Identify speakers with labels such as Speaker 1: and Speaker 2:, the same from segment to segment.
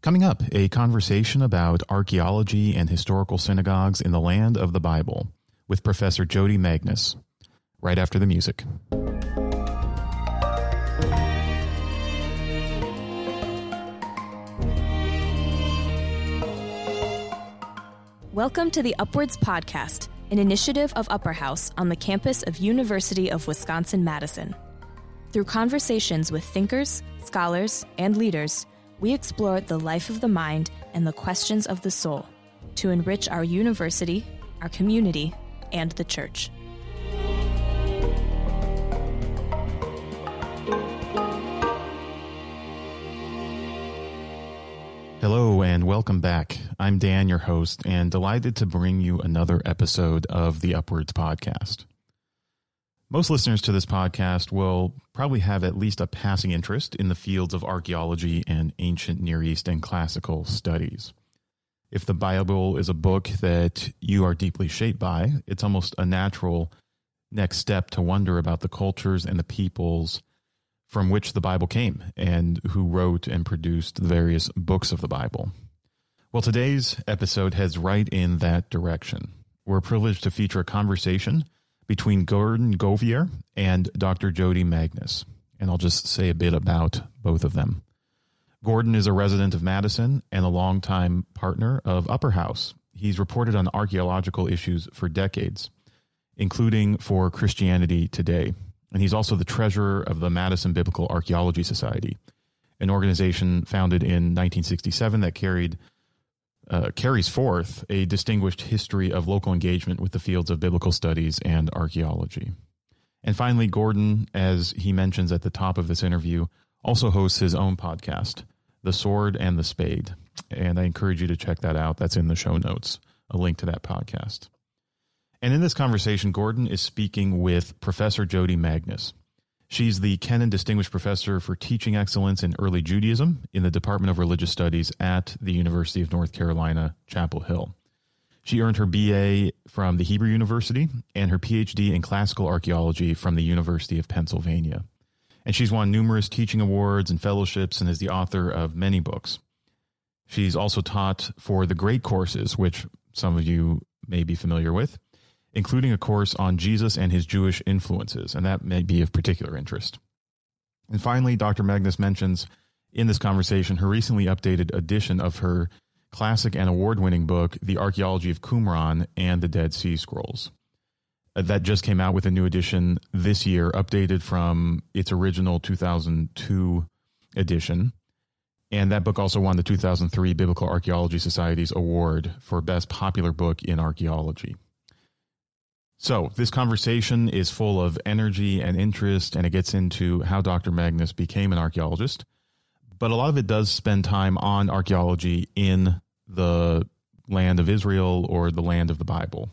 Speaker 1: Coming up, a conversation about archaeology and historical synagogues in the land of the Bible with Professor Jodi Magness, right after the music.
Speaker 2: Welcome to the Upwards Podcast, an initiative of Upper House on the campus of University of Wisconsin-Madison. Through conversations with thinkers, scholars, and leaders, we explore the life of the mind and the questions of the soul to enrich our university, our community, and the church.
Speaker 1: Hello and welcome back. I'm Dan, your host, and delighted to bring you another episode of the Upwards podcast. Most listeners to this podcast will probably have at least a passing interest in the fields of archaeology and ancient Near East and classical studies. If the Bible is a book that you are deeply shaped by, it's almost a natural next step to wonder about the cultures and the peoples from which the Bible came and who wrote and produced the various books of the Bible. Well, today's episode heads right in that direction. We're privileged to feature a conversation between Gordon Govier and Dr. Jodi Magness. And I'll just say a bit about both of them. Gordon is a resident of Madison and a longtime partner of Upper House. He's reported on archaeological issues for decades, including for Christianity Today. And he's also the treasurer of the Madison Biblical Archaeology Society, an organization founded in 1967 that carried uh, carries forth a distinguished history of local engagement with the fields of biblical studies and archaeology. And finally, Gordon, as he mentions at the top of this interview, also hosts his own podcast, The Sword and the Spade. And I encourage you to check that out. That's in the show notes, a link to that podcast. And in this conversation, Gordon is speaking with Professor Jodi Magness. She's the Kenan Distinguished Professor for Teaching Excellence in Early Judaism in the Department of Religious Studies at the University of North Carolina, Chapel Hill. She earned her BA from the Hebrew University and her PhD in classical archaeology from the University of Pennsylvania. And she's won numerous teaching awards and fellowships and is the author of many books. She's also taught for the Great Courses, which some of you may be familiar with including a course on Jesus and his Jewish influences, and that may be of particular interest. And finally, Dr. Magness mentions in this conversation her recently updated edition of her classic and award winning book, The Archaeology of Qumran and the Dead Sea Scrolls. Uh, that just came out with a new edition this year, updated from its original 2002 edition. And that book also won the 2003 Biblical Archaeology Society's award for Best Popular Book in Archaeology. So, this conversation is full of energy and interest, and it gets into how Dr. Magness became an archaeologist. But a lot of it does spend time on archaeology in the land of Israel or the land of the Bible.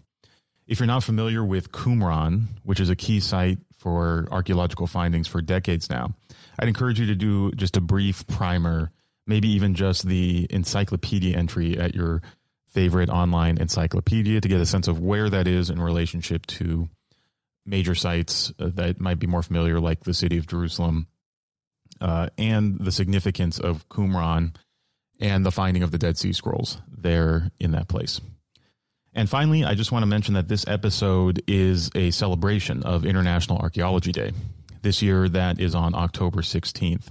Speaker 1: If you're not familiar with Qumran, which is a key site for archaeological findings for decades now, I'd encourage you to do just a brief primer, maybe even just the encyclopedia entry at your favorite online encyclopedia to get a sense of where that is in relationship to major sites uh, that might be more familiar, like the city of Jerusalem, uh, and the significance of Qumran and the finding of the Dead Sea Scrolls there in that place. And finally, I just want to mention that this episode is a celebration of International Archaeology Day. This year, that is on October 16th.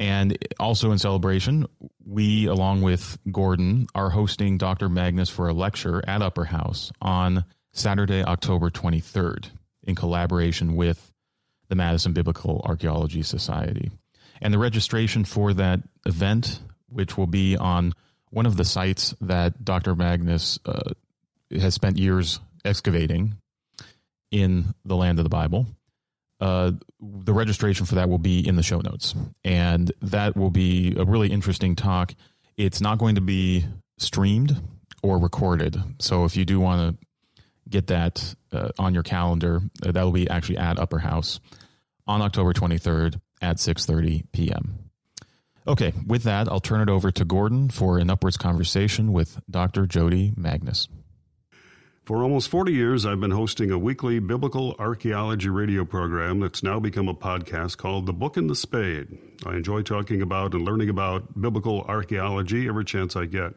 Speaker 1: And also in celebration, we, along with Gordon, are hosting Dr. Magness for a lecture at Upper House on Saturday, October 23rd, in collaboration with the Madison Biblical Archaeology Society. And the registration for that event, which will be on one of the sites that Dr. Magness uh, has spent years excavating in the land of the Bible, uh, the registration for that will be in the show notes. And that will be a really interesting talk. It's not going to be streamed or recorded. So if you do want to get that uh, on your calendar, uh, that will be actually at Upper House on October 23rd at 6:30 p.m. Okay, with that, I'll turn it over to Gordon for an upwards conversation with Dr. Jodi Magness.
Speaker 3: For almost 40 years, I've been hosting a weekly biblical archaeology radio program that's now become a podcast called The Book and the Spade. I enjoy talking about and learning about biblical archaeology every chance I get.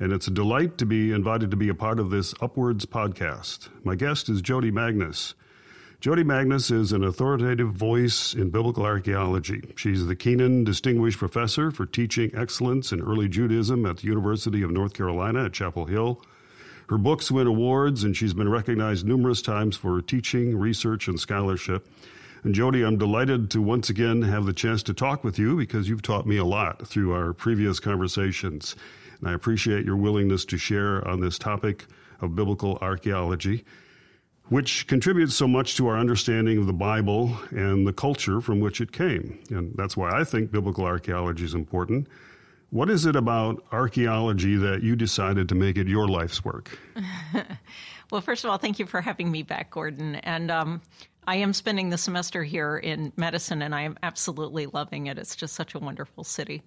Speaker 3: And it's a delight to be invited to be a part of this Upwards podcast. My guest is Jodi Magness. Jodi Magness is an authoritative voice in biblical archaeology. She's the Kenan Distinguished Professor for Teaching Excellence in Early Judaism at the University of North Carolina at Chapel Hill. Her books win awards, and she's been recognized numerous times for her teaching, research, and scholarship. And Jodi, I'm delighted to once again have the chance to talk with you because you've taught me a lot through our previous conversations. And I appreciate your willingness to share on this topic of biblical archaeology, which contributes so much to our understanding of the Bible and the culture from which it came. And that's why I think biblical archaeology is important. What is it about archaeology that you decided to make it your life's work?
Speaker 4: well, first of all, thank you for having me back, Gordon. And um, I am spending the semester here in Madison, and I am absolutely loving it. It's just such a wonderful city.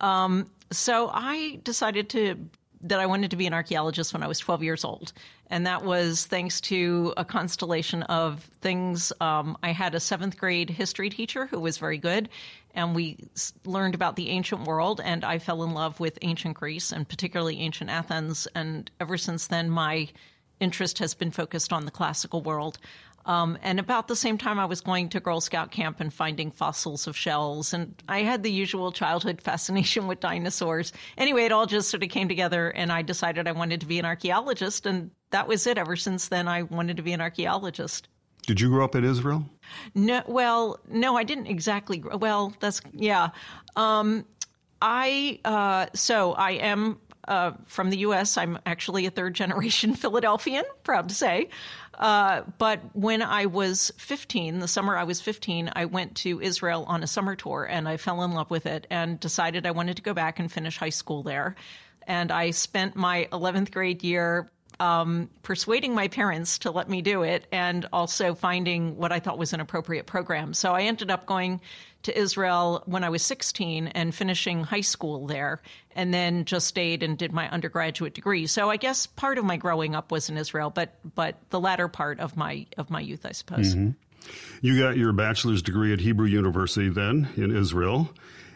Speaker 4: Um, so I decided to that I wanted to be an archaeologist when I was 12 years old. And that was thanks to a constellation of things. Um, I had a seventh grade history teacher who was very good, and we learned about the ancient world. And I fell in love with ancient Greece and particularly ancient Athens. And ever since then, my interest has been focused on the classical world. Um, and about the same time, I was going to Girl Scout camp and finding fossils of shells. And I had the usual childhood fascination with dinosaurs. Anyway, it all just sort of came together, and I decided I wanted to be an archaeologist. And that was it. Ever since then, I wanted to be an archaeologist.
Speaker 3: Did you grow up in Israel?
Speaker 4: No, well, no, I didn't exactly. Well, that's yeah. Um, I uh, so I am uh, from the U.S. I'm actually a third generation Philadelphian, proud to say. Uh, but when I was 15, the summer I was 15, I went to Israel on a summer tour and I fell in love with it and decided I wanted to go back and finish high school there. And I spent my 11th grade year um, persuading my parents to let me do it and also finding what I thought was an appropriate program. So I ended up going to Israel when I was 16 and finishing high school there, and then just stayed and did my undergraduate degree. So I guess part of my growing up was in Israel, but but the latter part of my of my youth, I suppose. Mm-hmm.
Speaker 3: You got your bachelor's degree at Hebrew University then in Israel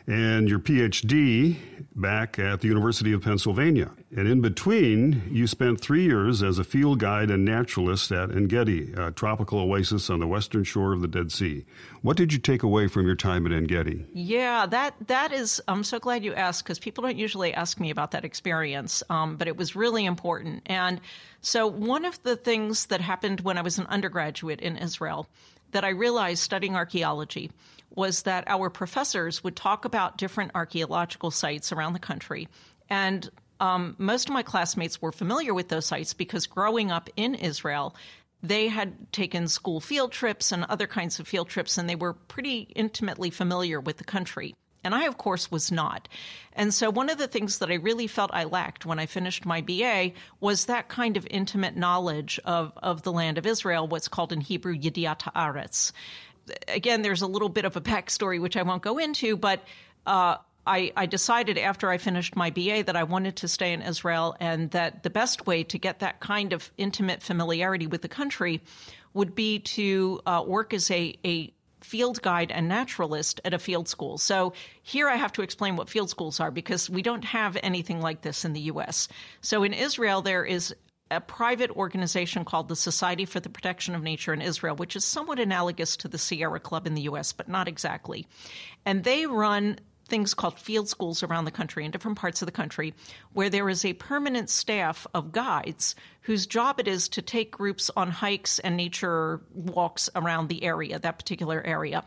Speaker 3: and your PhD back at the University of Pennsylvania. And in between, you spent three years as a field guide and naturalist at Engedi, a tropical oasis on the western shore of the Dead Sea. What did you take away from your time at Engedi?
Speaker 4: Yeah, that that is. I'm so glad you asked because people don't usually ask me about that experience, um, but it was really important. And so, one of the things that happened when I was an undergraduate in Israel that I realized studying archaeology was that our professors would talk about different archaeological sites around the country. And um, most of my classmates were familiar with those sites because growing up in Israel, they had taken school field trips and other kinds of field trips, and they were pretty intimately familiar with the country. And I, of course, was not. And so, one of the things that I really felt I lacked when I finished my BA was that kind of intimate knowledge of, of the land of Israel, what's called in Hebrew Yediat Haaretz again, there's a little bit of a backstory which I won't go into, but uh, I, I, decided after I finished my BA that I wanted to stay in Israel and that the best way to get that kind of intimate familiarity with the country would be to uh, work as a, a field guide and naturalist at a field school. So here I have to explain what field schools are because we don't have anything like this in the US. So in Israel, there is a private organization called the Society for the Protection of Nature in Israel, which is somewhat analogous to the Sierra Club in the US, but not exactly. And they run things called field schools around the country in different parts of the country where there is a permanent staff of guides whose job it is to take groups on hikes and nature walks around the area, that particular area.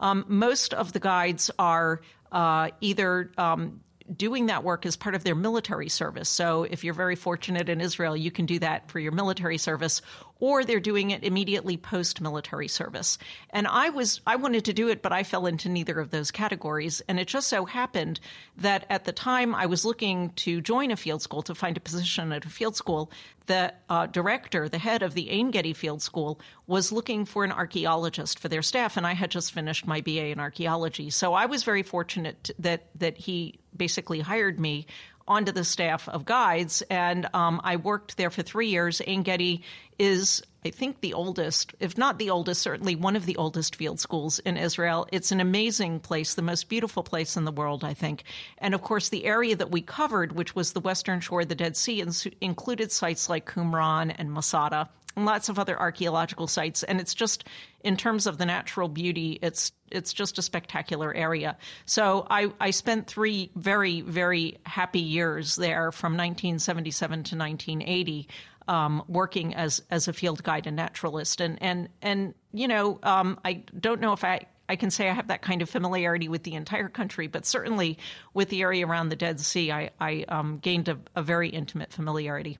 Speaker 4: Um, most of the guides are uh, either um, doing that work as part of their military service. So if you're very fortunate in Israel, you can do that for your military service, or they're doing it immediately post military service. And I was I wanted to do it, but I fell into neither of those categories. And it just so happened that at the time I was looking to join a field school to find a position at a field school, the uh, director, the head of the Ein Gedi Field School, was looking for an archaeologist for their staff, and I had just finished my BA in archaeology. So I was very fortunate that that he basically hired me onto the staff of guides, and um, I worked there for three years. Ein Gedi is, I think, the oldest, if not the oldest, certainly one of the oldest field schools in Israel. It's an amazing place, the most beautiful place in the world, I think. And of course, the area that we covered, which was the western shore of the Dead Sea, included sites like Qumran and Masada and lots of other archaeological sites. And it's just, in terms of the natural beauty, it's it's just a spectacular area. So I, I spent three very, very happy years there from 1977 to 1980. Um, working as as a field guide and naturalist, and and and you know, um, I don't know if I I can say I have that kind of familiarity with the entire country, but certainly with the area around the Dead Sea, I, I um, gained a, a, very intimate familiarity.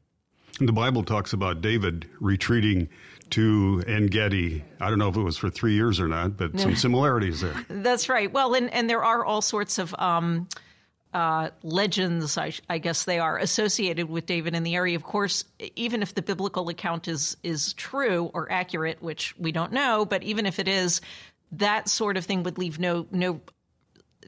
Speaker 3: The Bible talks about David retreating to En Gedi. I don't know if it was for three years or not, but some similarities there.
Speaker 4: That's right. Well, and, and there are all sorts of um, uh, legends, I, I, guess they are, associated with David in the area. Of course, even if the biblical account is is true or accurate, which we don't know, but even if it is, that sort of thing would leave no no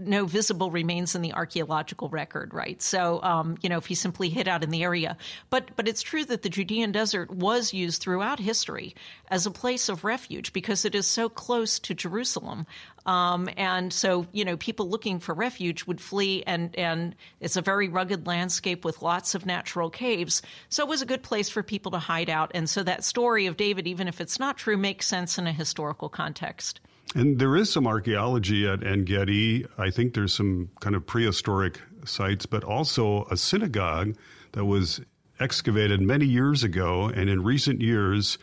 Speaker 4: no visible remains in the archaeological record, right? So, um, you know, if he simply hid out in the area, but but it's true that the Judean desert was used throughout history as a place of refuge because it is so close to Jerusalem, um, and so you know, people looking for refuge would flee, and and it's a very rugged landscape with lots of natural caves, so it was a good place for people to hide out, and so that story of David, even if it's not true, makes sense in a historical context.
Speaker 3: And there is some archaeology at En Gedi. I think there's some kind of prehistoric sites, but also a synagogue that was excavated many years ago. And in recent years,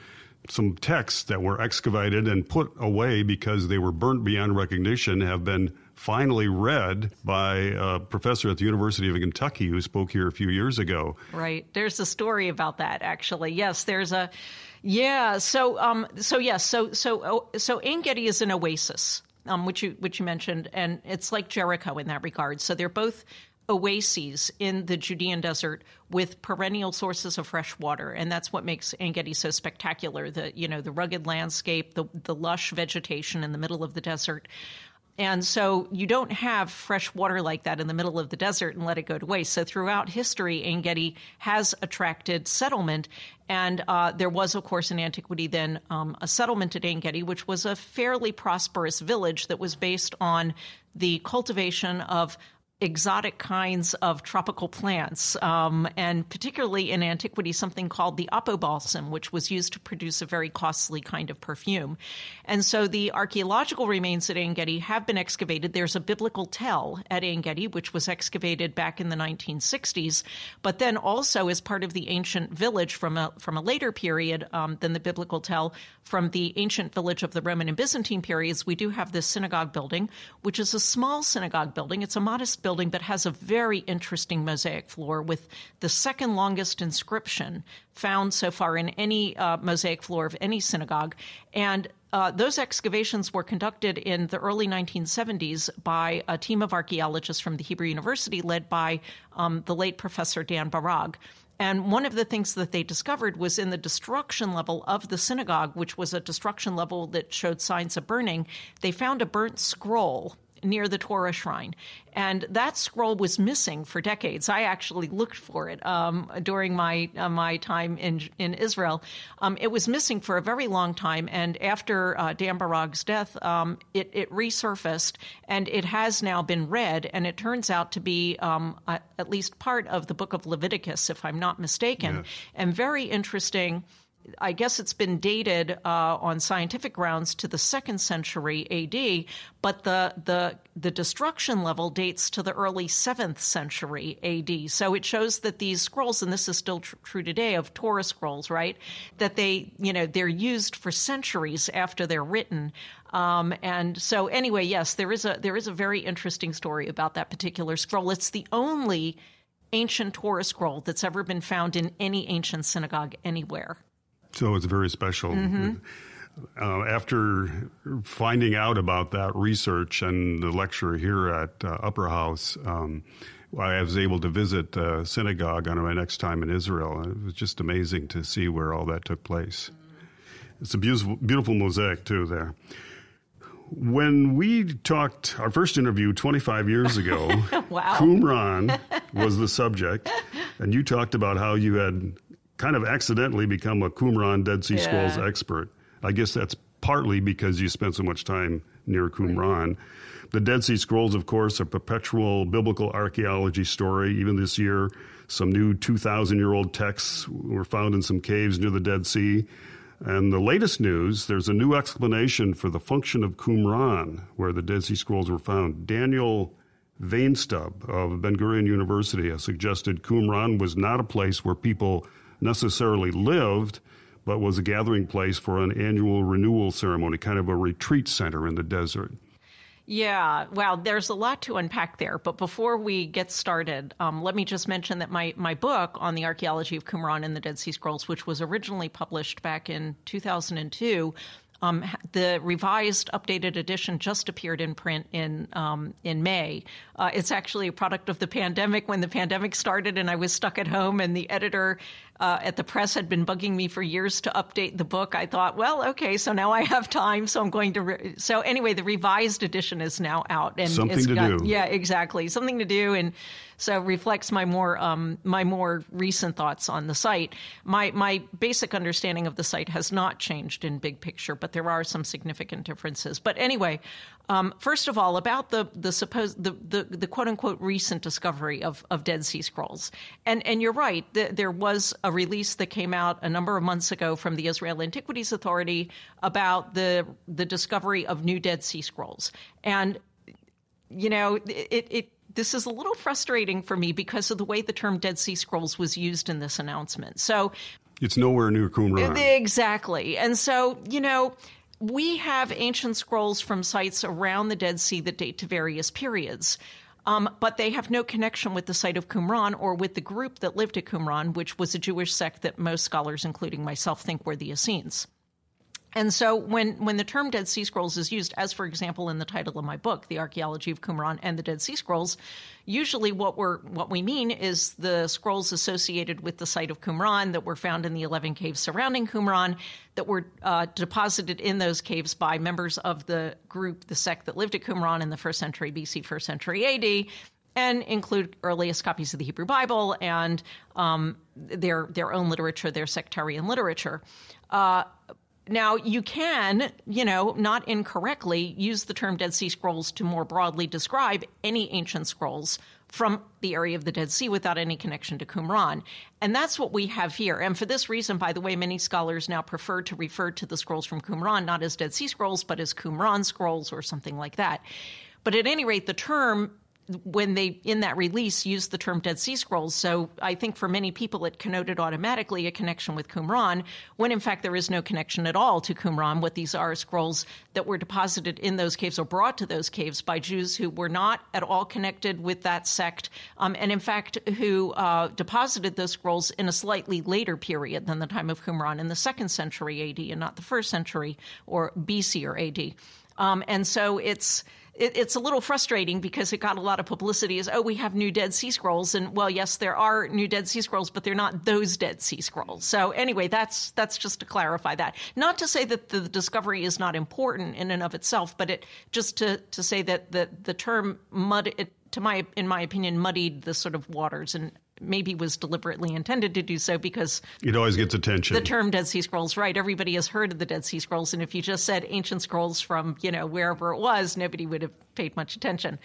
Speaker 3: some texts that were excavated and put away because they were burnt beyond recognition have been finally read by a professor at the University of Kentucky who spoke here a few years ago.
Speaker 4: Right. There's a story about that, actually. Yes, there's a yeah. So, um, so yes. So, so, oh, so Ein Gedi is an oasis, um, which you which you mentioned, and it's like Jericho in that regard. So they're both oases in the Judean desert with perennial sources of fresh water, and that's what makes Ein Gedi so spectacular. The you know the rugged landscape, the the lush vegetation in the middle of the desert. And so you don't have fresh water like that in the middle of the desert and let it go to waste. So throughout history, Ein Gedi has attracted settlement. And uh, there was, of course, in antiquity then um, a settlement at Ein Gedi, which was a fairly prosperous village that was based on the cultivation of exotic kinds of tropical plants, um, and particularly in antiquity, something called the opobalsam, which was used to produce a very costly kind of perfume. And so the archaeological remains at Ein Gedi have been excavated. There's a biblical tell at Ein Gedi, which was excavated back in the 1960s, but then also as part of the ancient village from a from a later period um, than the biblical tell from the ancient village of the Roman and Byzantine periods. We do have this synagogue building, which is a small synagogue building. It's a modest building, but has a very interesting mosaic floor with the second longest inscription found so far in any uh, mosaic floor of any synagogue. And uh, those excavations were conducted in the early 1970s by a team of archaeologists from the Hebrew University, led by um, the late Professor Dan Barag. And one of the things that they discovered was in the destruction level of the synagogue, which was a destruction level that showed signs of burning, they found a burnt scroll near the Torah shrine. And that scroll was missing for decades. I actually looked for it um, during my uh, my time in in Israel. Um, it was missing for a very long time, and after uh, Dan Barag's death, um, it, it, resurfaced, and it has now been read. And it turns out to be um, at least part of the book of Leviticus, if I'm not mistaken, and very interesting. I guess it's been dated uh, on scientific grounds to the second century AD, but the the the destruction level dates to the early seventh century AD. So it shows that these scrolls, and this is still tr- true today of Torah scrolls, right? That they you know they're used for centuries after they're written. Um, and so anyway, yes, there is a there is a very interesting story about that particular scroll. It's the only ancient Torah scroll that's ever been found in any ancient synagogue anywhere.
Speaker 3: So it's very special. Mm-hmm. Uh, after finding out about that research and the lecture here at uh, Upper House, um, I was able to visit the synagogue on my next time in Israel. And It was just amazing to see where all that took place. It's a beautiful, beautiful mosaic too there. when we talked our first interview 25 years ago,
Speaker 4: wow.
Speaker 3: Qumran was the subject, and you talked about how you had kind of accidentally become a Qumran Dead Sea Scrolls expert. I guess that's partly because you spent so much time near Qumran. The Dead Sea Scrolls, of course, a perpetual biblical archaeology story. Even this year, some new 2,000 year old texts were found in some caves near the Dead Sea. And the latest news there's a new explanation for the function of Qumran, where the Dead Sea Scrolls were found. Daniel Vainstub of Ben Gurion University has suggested Qumran was not a place where people necessarily lived, but was a gathering place for an annual renewal ceremony, kind of a retreat center in the desert.
Speaker 4: Yeah, well, there's a lot to unpack there. But before we get started, um, let me just mention that my, my book on the archaeology of Qumran and the Dead Sea Scrolls, which was originally published back in 2002, um, the revised, updated edition just appeared in print in um, in May. Uh, it's actually a product of the pandemic. When the pandemic started, and I was stuck at home, and the editor uh, at the press had been bugging me for years to update the book. I thought, well, okay, so now I have time, so I'm going to. Re- so anyway, the revised edition is now out,
Speaker 3: and something to
Speaker 4: got,
Speaker 3: do.
Speaker 4: Yeah, exactly, something to do, and so reflects my more um, my more recent thoughts on the site. My my basic understanding of the site has not changed in big picture, but there are some significant differences. But anyway, um, first of all, about the the supposed the, the, the quote unquote recent discovery of, of Dead Sea Scrolls, and and you're right. The, there was a release that came out a number of months ago from the Israel Antiquities Authority about the the discovery of new Dead Sea Scrolls, and you know it, it this is a little frustrating for me because of the way the term Dead Sea Scrolls was used in this announcement. So
Speaker 3: it's nowhere near Qumran.
Speaker 4: Exactly. And so, you know, we have ancient scrolls from sites around the Dead Sea that date to various periods. Um, but they have no connection with the site of Qumran or with the group that lived at Qumran, which was a Jewish sect that most scholars, including myself, think were the Essenes. And so when, when the term Dead Sea Scrolls is used, as for example in the title of my book, The Archaeology of Qumran and the Dead Sea Scrolls, usually what we're what we mean is the scrolls associated with the site of Qumran that were found in the 11 caves surrounding Qumran that were uh, deposited in those caves by members of the group, the sect that lived at Qumran in the first century BC, first century AD, and include earliest copies of the Hebrew Bible and um, their their own literature, their sectarian literature. Uh, now, you can, you know, not incorrectly use the term Dead Sea Scrolls to more broadly describe any ancient scrolls from the area of the Dead Sea without any connection to Qumran. And that's what we have here. And for this reason, by the way, many scholars now prefer to refer to the scrolls from Qumran not as Dead Sea Scrolls, but as Qumran scrolls or something like that. But at any rate, the term when they in that release used the term Dead Sea Scrolls. So I think for many people it connoted automatically a connection with Qumran, when in fact there is no connection at all to Qumran. What these are scrolls that were deposited in those caves or brought to those caves by Jews who were not at all connected with that sect, um, and in fact who uh, deposited those scrolls in a slightly later period than the time of Qumran in the second century AD and not the first century or BC or AD. Um, and so it's it, it's a little frustrating because it got a lot of publicity as, oh, we have new Dead Sea Scrolls. And well, yes, there are new Dead Sea Scrolls, but they're not those Dead Sea Scrolls. So anyway, that's, that's just to clarify that. Not to say that the discovery is not important in and of itself, but it just to, to say that the, the term mud, it, to my, in my opinion, muddied the sort of waters and maybe was deliberately intended to do so because
Speaker 3: it always gets attention.
Speaker 4: The term Dead Sea Scrolls, right? Everybody has heard of the Dead Sea Scrolls, and if you just said ancient scrolls from you know wherever it was, nobody would have paid much attention.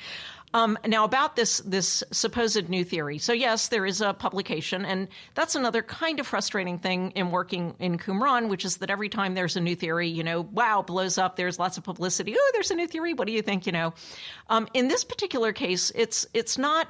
Speaker 4: Um, now about this this supposed new theory. So yes, there is a publication, and that's another kind of frustrating thing in working in Qumran, which is that every time there's a new theory, you know, wow, blows up. There's lots of publicity. Oh, there's a new theory. What do you think? You know, um, in this particular case, it's it's not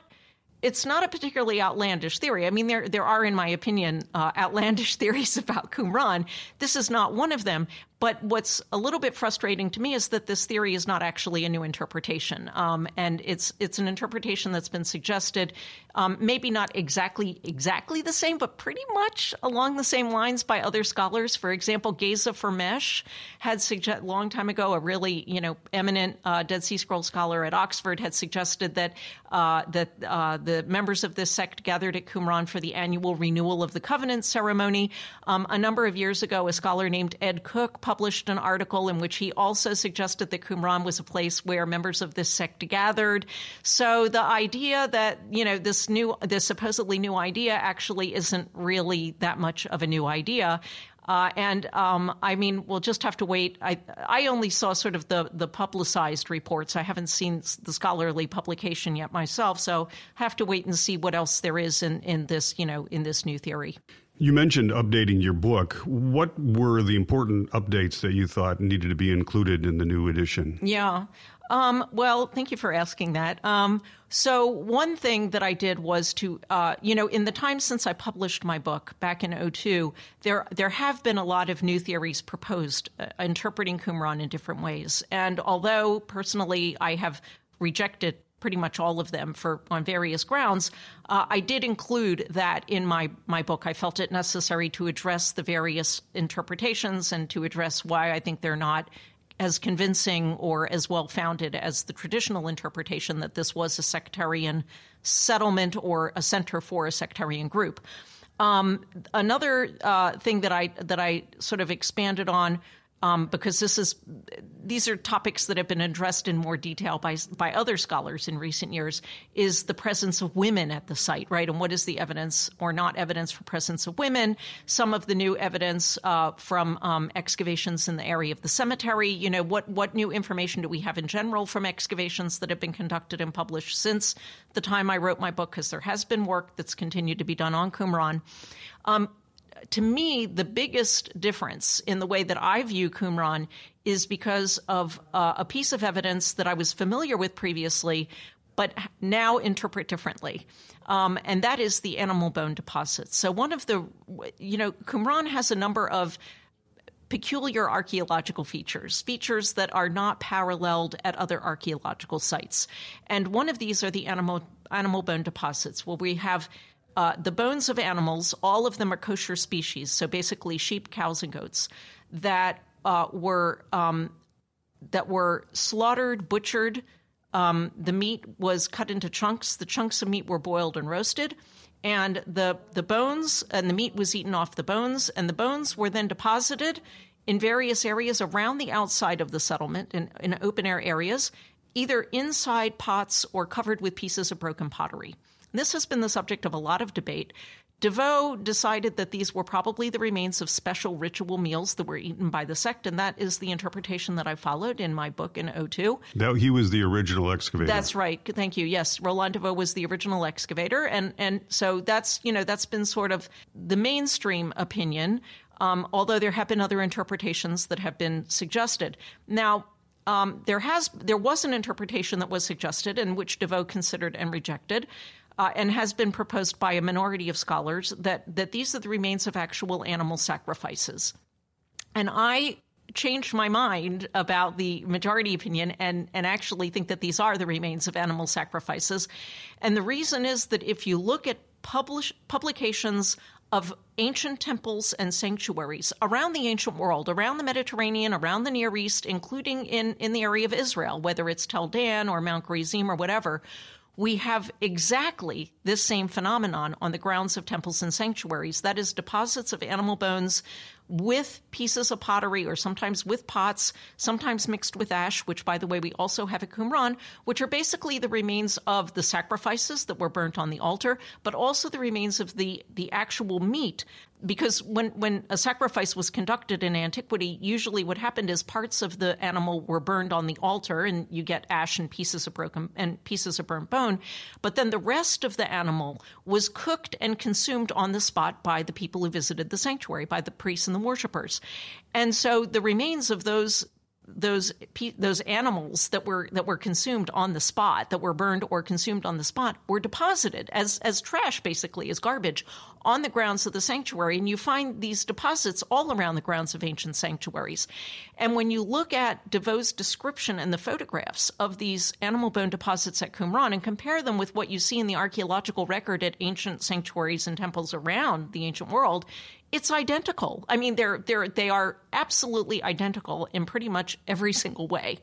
Speaker 4: it's not a particularly outlandish theory. I mean, there there are, in my opinion, uh, outlandish theories about Qumran. This is not one of them. But what's a little bit frustrating to me is that this theory is not actually a new interpretation, um, and it's it's an interpretation that's been suggested, um, maybe not exactly exactly the same, but pretty much along the same lines by other scholars. For example, Geza Vermes had suggest long time ago a really you know eminent uh, Dead Sea Scroll scholar at Oxford had suggested that uh, that uh, the members of this sect gathered at Qumran for the annual renewal of the covenant ceremony. Um, a number of years ago, a scholar named Ed Cook published an article in which he also suggested that Qumran was a place where members of this sect gathered. So the idea that you know this new, this supposedly new idea actually isn't really that much of a new idea. Uh, and um, I mean, we'll just have to wait. I I only saw sort of the the publicized reports. I haven't seen the scholarly publication yet myself, so have to wait and see what else there is in in this you know in this new theory.
Speaker 3: You mentioned updating your book. What were the important updates that you thought needed to be included in the new edition?
Speaker 4: Yeah. Um, well, thank you for asking that. Um, so, one thing that I did was to, uh, you know, in the time since I published my book back in 02, there there have been a lot of new theories proposed uh, interpreting Qumran in different ways. And although personally I have rejected pretty much all of them for on various grounds. Uh, I did include that in my my book. I felt it necessary to address the various interpretations and to address why I think they're not as convincing or as well founded as the traditional interpretation that this was a sectarian settlement or a center for a sectarian group. Um, another uh, thing that I that I sort of expanded on um, because this is these are topics that have been addressed in more detail by by other scholars in recent years. Is the presence of women at the site right, and what is the evidence or not evidence for presence of women? Some of the new evidence uh, from um, excavations in the area of the cemetery. You know, what what new information do we have in general from excavations that have been conducted and published since the time I wrote my book? Because there has been work that's continued to be done on Qumran. Um, to me, the biggest difference in the way that I view Qumran is because of uh, a piece of evidence that I was familiar with previously, but now interpret differently. Um, and that is the animal bone deposits. So, one of the, you know, Qumran has a number of peculiar archaeological features, features that are not paralleled at other archaeological sites. And one of these are the animal, animal bone deposits, where we have uh, the bones of animals, all of them are kosher species, so basically sheep, cows, and goats, that uh, were um, that were slaughtered, butchered. Um, the meat was cut into chunks. The chunks of meat were boiled and roasted, and the the bones and the meat was eaten off the bones, and the bones were then deposited in various areas around the outside of the settlement in, in open air areas, either inside pots or covered with pieces of broken pottery. This has been the subject of a lot of debate. De Vaux decided that these were probably the remains of special ritual meals that were eaten by the sect, and that is the interpretation that I followed in my book in 02.
Speaker 3: That he was the original excavator.
Speaker 4: That's right. Thank you. Yes, Roland de Vaux was the original excavator, and and so that's you know that's been sort of the mainstream opinion. Um, although there have been other interpretations that have been suggested. Now, um, there has there was an interpretation that was suggested and which de Vaux considered and rejected, uh, and has been proposed by a minority of scholars that, that these are the remains of actual animal sacrifices. And I changed my mind about the majority opinion and, and actually think that these are the remains of animal sacrifices. And the reason is that if you look at publish, publications of ancient temples and sanctuaries around the ancient world, around the Mediterranean, around the Near East, including in, in the area of Israel, whether it's Tel Dan or Mount Gerizim or whatever, we have exactly this same phenomenon on the grounds of temples and sanctuaries. That is, deposits of animal bones with pieces of pottery or sometimes with pots, sometimes mixed with ash, which, by the way, we also have at Qumran, which are basically the remains of the sacrifices that were burnt on the altar, but also the remains of the, the actual meat because when, when a sacrifice was conducted in antiquity, usually what happened is parts of the animal were burned on the altar, and you get ash and pieces of broken and pieces of burnt bone. But then the rest of the animal was cooked and consumed on the spot by the people who visited the sanctuary, by the priests and the worshippers. And so the remains of those those those animals that were that were consumed on the spot, that were burned or consumed on the spot, were deposited as as trash, basically as garbage, on the grounds of the sanctuary. And you find these deposits all around the grounds of ancient sanctuaries. And when you look at de Vaux's description and the photographs of these animal bone deposits at Qumran and compare them with what you see in the archaeological record at ancient sanctuaries and temples around the ancient world, it's identical. I mean, they're they're they are absolutely identical in pretty much every single way,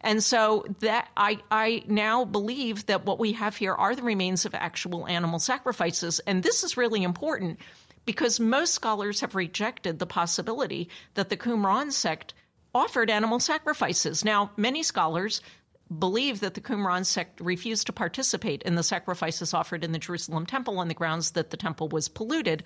Speaker 4: and so that I I now believe that what we have here are the remains of actual animal sacrifices, and this is really important because most scholars have rejected the possibility that the Qumran sect offered animal sacrifices. Now, many scholars believe that the Qumran sect refused to participate in the sacrifices offered in the Jerusalem temple on the grounds that the temple was polluted.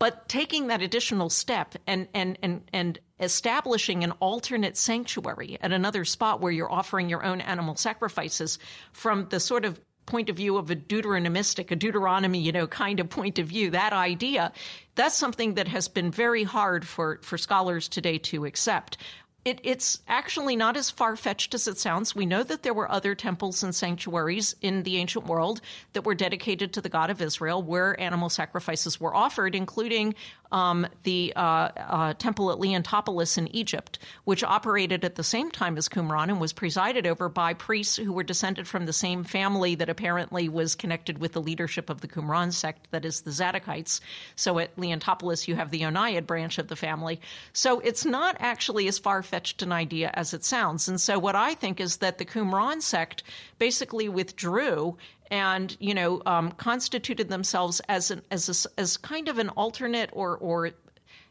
Speaker 4: But taking that additional step and, and, and, and establishing an alternate sanctuary at another spot where you're offering your own animal sacrifices from the sort of point of view of a Deuteronomistic, a Deuteronomy, you know, kind of point of view, that idea, that's something that has been very hard for, for scholars today to accept. It, it's actually not as far fetched as it sounds. We know that there were other temples and sanctuaries in the ancient world that were dedicated to the God of Israel where animal sacrifices were offered, including um, the uh, uh, temple at Leontopolis in Egypt, which operated at the same time as Qumran and was presided over by priests who were descended from the same family that apparently was connected with the leadership of the Qumran sect, that is the Zadokites. So at Leontopolis, you have the Oniad branch of the family. So it's not actually as far fetched an idea as it sounds. And so what I think is that the Qumran sect basically withdrew and you know um, constituted themselves as an as a, as kind of an alternate or or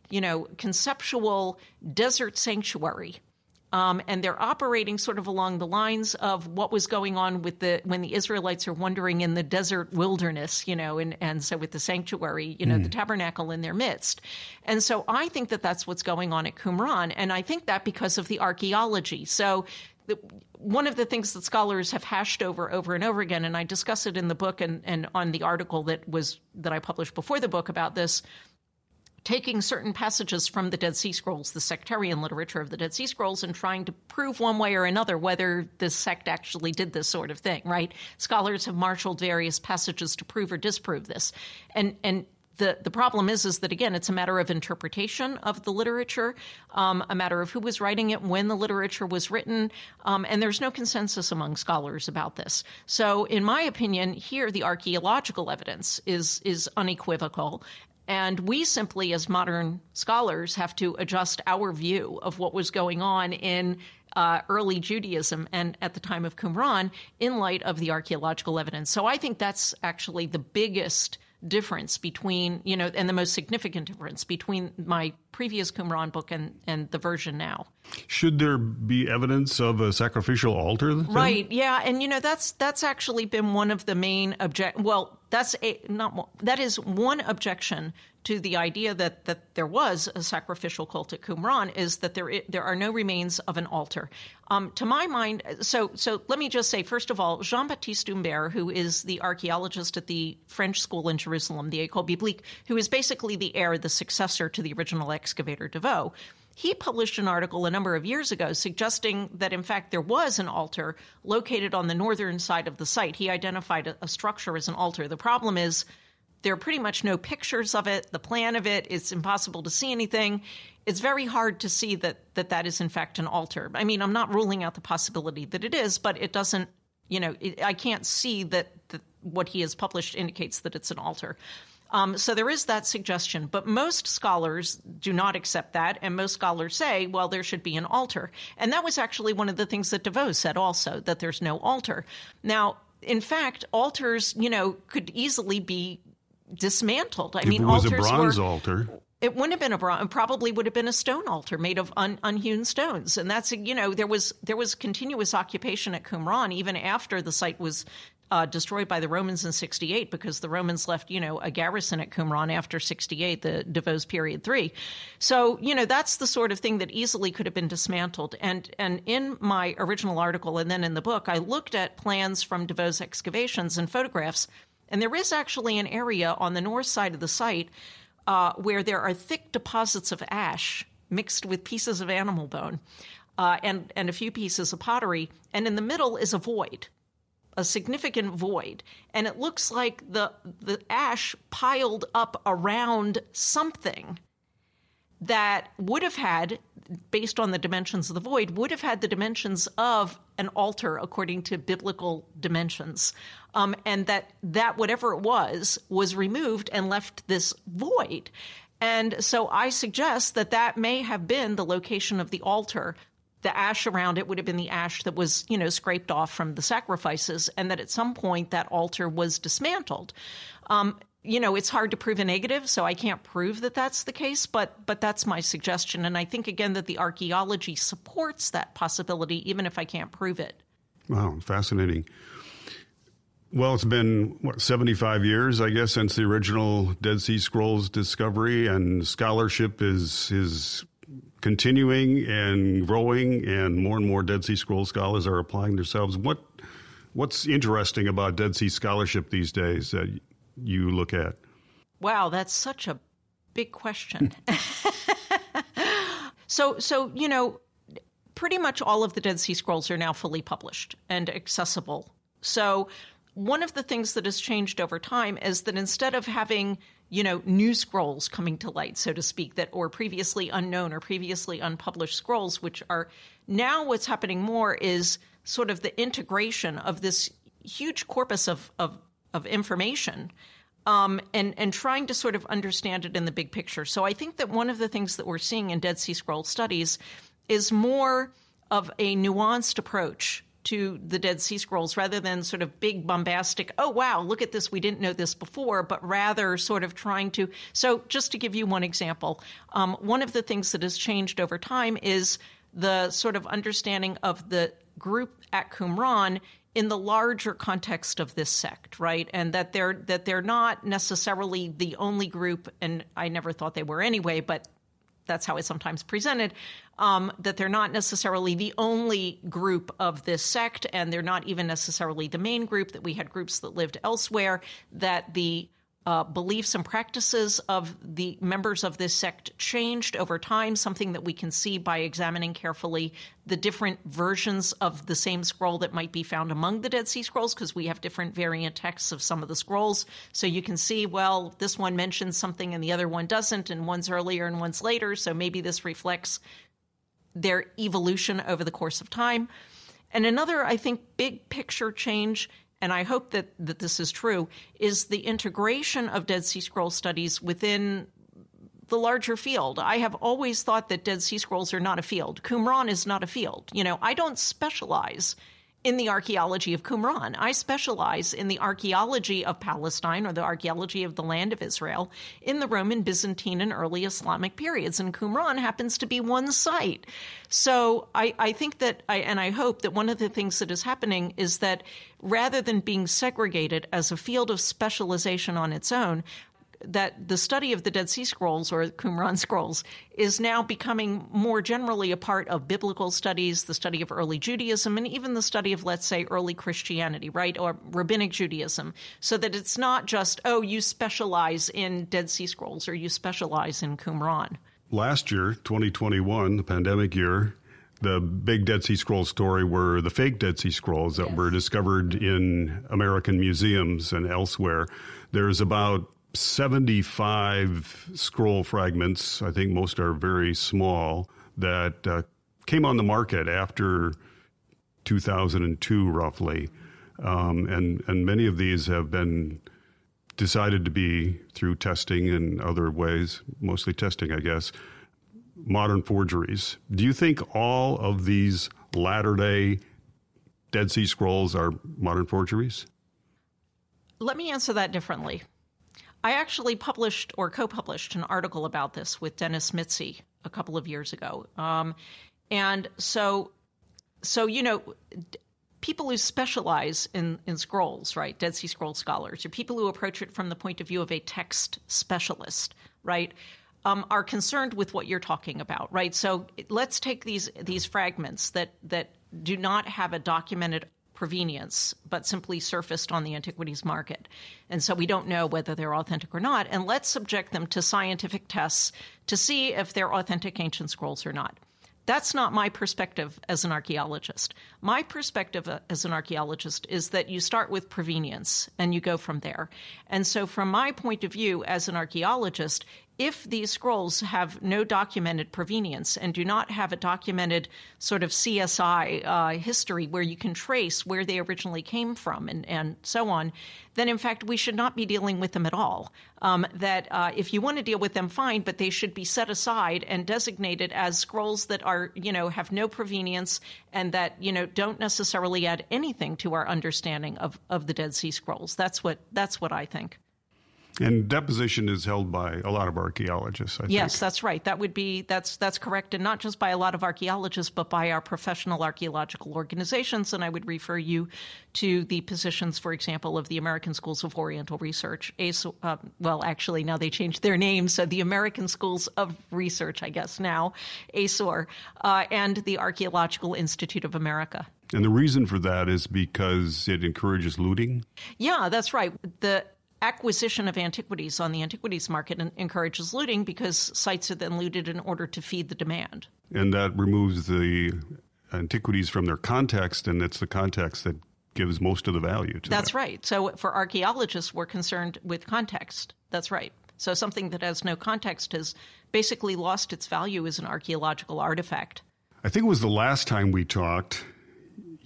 Speaker 4: you know conceptual desert sanctuary. Um, and they're operating sort of along the lines of what was going on with the when the Israelites are wandering in the desert wilderness, you know, and, and so with the sanctuary, you know, mm. the tabernacle in their midst. And so I think that that's what's going on at Qumran, and I think that because of the archaeology. So one of the things that scholars have hashed over over and over again, and I discuss it in the book and, and on the article that was that I published before the book about this, taking certain passages from the Dead Sea Scrolls, the sectarian literature of the Dead Sea Scrolls, and trying to prove one way or another whether this sect actually did this sort of thing, right? Scholars have marshaled various passages to prove or disprove this. And and the, the problem is is that again it's a matter of interpretation of the literature um, a matter of who was writing it when the literature was written um, and there's no consensus among scholars about this so in my opinion here the archaeological evidence is is unequivocal and we simply, as modern scholars, have to adjust our view of what was going on in uh, early Judaism and at the time of Qumran in light of the archaeological evidence. So I think that's actually the biggest difference between, you know, and the most significant difference between my previous Qumran book and, and the version now.
Speaker 3: Should there be evidence of a sacrificial altar? Then?
Speaker 4: Right. Yeah, and you know that's that's actually been one of the main object. Well, that's a, not that is one objection to the idea that, that there was a sacrificial cult at Qumran is that there there are no remains of an altar. Um, to my mind, so so let me just say first of all, Jean Baptiste Humbert, who is the archaeologist at the French school in Jerusalem, the École Biblique, who is basically the heir, the successor to the original excavator de Vaux. He published an article a number of years ago suggesting that, in fact, there was an altar located on the northern side of the site. He identified a, a structure as an altar. The problem is there are pretty much no pictures of it. The plan of it, it's impossible to see anything. It's very hard to see that that, that is, in fact, an altar. I mean, I'm not ruling out the possibility that it is, but it doesn't, you know, it, I can't see that, that what he has published indicates that it's an altar. Um, so there is that suggestion, but most scholars do not accept that, and most scholars say, well, there should be an altar. And that was actually one of the things that de Vaux said also, that there's no altar. Now, in fact, altars, you know, could easily be dismantled. I
Speaker 3: if
Speaker 4: mean,
Speaker 3: it was
Speaker 4: altars
Speaker 3: a bronze
Speaker 4: were,
Speaker 3: altar.
Speaker 4: It wouldn't have been a bronze. Probably would have been a stone altar made of un, unhewn stones, and that's you know there was there was continuous occupation at Qumran even after the site was uh, destroyed by the Romans in 68 because the Romans left, you know, a garrison at Qumran after 68, the de Vaux's period three. So, you know, that's the sort of thing that easily could have been dismantled. And, and in my original article and then in the book, I looked at plans from de Vaux's excavations and photographs. And there is actually an area on the north side of the site uh, where there are thick deposits of ash mixed with pieces of animal bone. Uh, and, and a few pieces of pottery, and in the middle is a void a significant void, and it looks like the the ash piled up around something that would have had, based on the dimensions of the void, would have had the dimensions of an altar according to biblical dimensions, um, and that that whatever it was was removed and left this void. And so I suggest that that may have been the location of the altar the ash around it would have been the ash that was, you know, scraped off from the sacrifices, and that at some point that altar was dismantled. Um, you know, it's hard to prove a negative, so I can't prove that that's the case, but but that's my suggestion and I think again that the archaeology supports that possibility even if I can't prove it.
Speaker 3: Wow, fascinating. Well, it's been what 75 years, I guess, since the original Dead Sea Scrolls discovery and scholarship is is continuing and growing and more and more Dead Sea Scrolls scholars are applying themselves. What what's interesting about Dead Sea scholarship these days that you look at?
Speaker 4: Wow, that's such a big question. so, so you know, pretty much all of the Dead Sea Scrolls are now fully published and accessible. So, one of the things that has changed over time is that instead of having you know new scrolls coming to light so to speak that or previously unknown or previously unpublished scrolls which are now what's happening more is sort of the integration of this huge corpus of of, of information um, and and trying to sort of understand it in the big picture. So I think that one of the things that we're seeing in Dead Sea Scroll studies is more of a nuanced approach to the Dead Sea Scrolls rather than sort of big bombastic, oh wow, look at this, we didn't know this before, but rather sort of trying to. So, just to give you one example, um, one of the things that has changed over time is the sort of understanding of the group at Qumran in the larger context of this sect, right? And that they're that they're not necessarily the only group, and I never thought they were anyway, but that's how it's sometimes presented. Um, that they're not necessarily the only group of this sect, and they're not even necessarily the main group. That we had groups that lived elsewhere. That the uh, beliefs and practices of the members of this sect changed over time, something that we can see by examining carefully the different versions of the same scroll that might be found among the Dead Sea Scrolls, because we have different variant texts of some of the scrolls. So you can see, well, this one mentions something and the other one doesn't, and one's earlier and one's later. So maybe this reflects their evolution over the course of time. And another, I think, big picture change and I hope that, that this is true, is the integration of Dead Sea Scroll studies within the larger field. I have always thought that Dead Sea Scrolls are not a field. Qumran is not a field. You know, I don't specialize in the archaeology of Qumran. I specialize in the archaeology of Palestine or the archaeology of the land of Israel in the Roman, Byzantine, and early Islamic periods. And Qumran happens to be one site. So I, I think that, I, and I hope that one of the things that is happening is that rather than being segregated as a field of specialization on its own, that the study of the Dead Sea Scrolls or Qumran scrolls is now becoming more generally a part of biblical studies, the study of early Judaism, and even the study of, let's say, early Christianity, right, or rabbinic Judaism, so that it's not just, oh, you specialize in Dead Sea Scrolls or you specialize in Qumran.
Speaker 3: Last year, 2021, the pandemic year, the big Dead Sea Scrolls story were the fake Dead Sea Scrolls that yes. were discovered in American museums and elsewhere. There's about 75 scroll fragments, I think most are very small, that uh, came on the market after 2002, roughly. Um, and, and many of these have been decided to be through testing and other ways, mostly testing, I guess, modern forgeries. Do you think all of these latter day Dead Sea Scrolls are modern forgeries?
Speaker 4: Let me answer that differently. I actually published or co published an article about this with Dennis Mizzi a couple of years ago. Um, and so, so, you know, people who specialize in, in scrolls, right, Dead Sea Scroll scholars, or people who approach it from the point of view of a text specialist, right, um, are concerned with what you're talking about, right? So let's take these these fragments that that do not have a documented provenience, but simply surfaced on the antiquities market. And so we don't know whether they're authentic or not. And let's subject them to scientific tests to see if they're authentic ancient scrolls or not. That's not my perspective as an archaeologist. My perspective uh, as an archaeologist is that you start with provenience and you go from there. And so, from my point of view as an archaeologist, if these scrolls have no documented provenience and do not have a documented sort of CSI uh, history where you can trace where they originally came from and, and so on, then in fact we should not be dealing with them at all. Um, that uh, if you want to deal with them, fine, but they should be set aside and designated as scrolls that are, you know, have no provenience and that, you know, don't necessarily add anything to our understanding of, of the Dead Sea Scrolls. That's what that's what I think.
Speaker 3: And deposition is held by a lot of archaeologists. I think.
Speaker 4: yes,
Speaker 3: think.
Speaker 4: that's right. That would be that's that's correct, and not just by a lot of archaeologists, but by our professional archaeological organizations. And I would refer you to the positions, for example, of the American Schools of Oriental Research. Uh, well, actually, now they changed their name, so the American Schools of Research, I guess now, ASOR, uh, and the Archaeological Institute of America.
Speaker 3: And the reason for that is because it encourages looting.
Speaker 4: Yeah, that's right. The acquisition of antiquities on the antiquities market encourages looting because sites are then looted in order to feed the demand.
Speaker 3: And that removes the antiquities from their context, and it's the context that gives most of the value to
Speaker 4: That's
Speaker 3: that.
Speaker 4: right. So for archaeologists, we're concerned with context. That's right. So something that has no context has basically lost its value as an archaeological artifact.
Speaker 3: I think it was the last time we talked,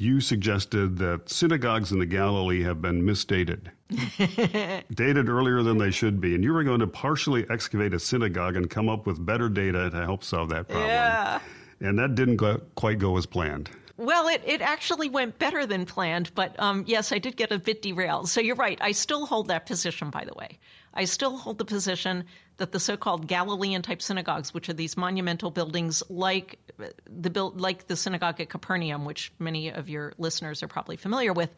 Speaker 3: you suggested that synagogues in the Galilee have been misdated. dated earlier than they should be. And you were going to partially excavate a synagogue and come up with better data to help solve that problem.
Speaker 4: Yeah.
Speaker 3: And that didn't go, quite go as planned.
Speaker 4: Well, it, it actually went better than planned, but um, yes, I did get a bit derailed. So you're right. I still hold that position, by the way. I still hold the position that the so-called Galilean type synagogues, which are these monumental buildings like the like the synagogue at Capernaum, which many of your listeners are probably familiar with,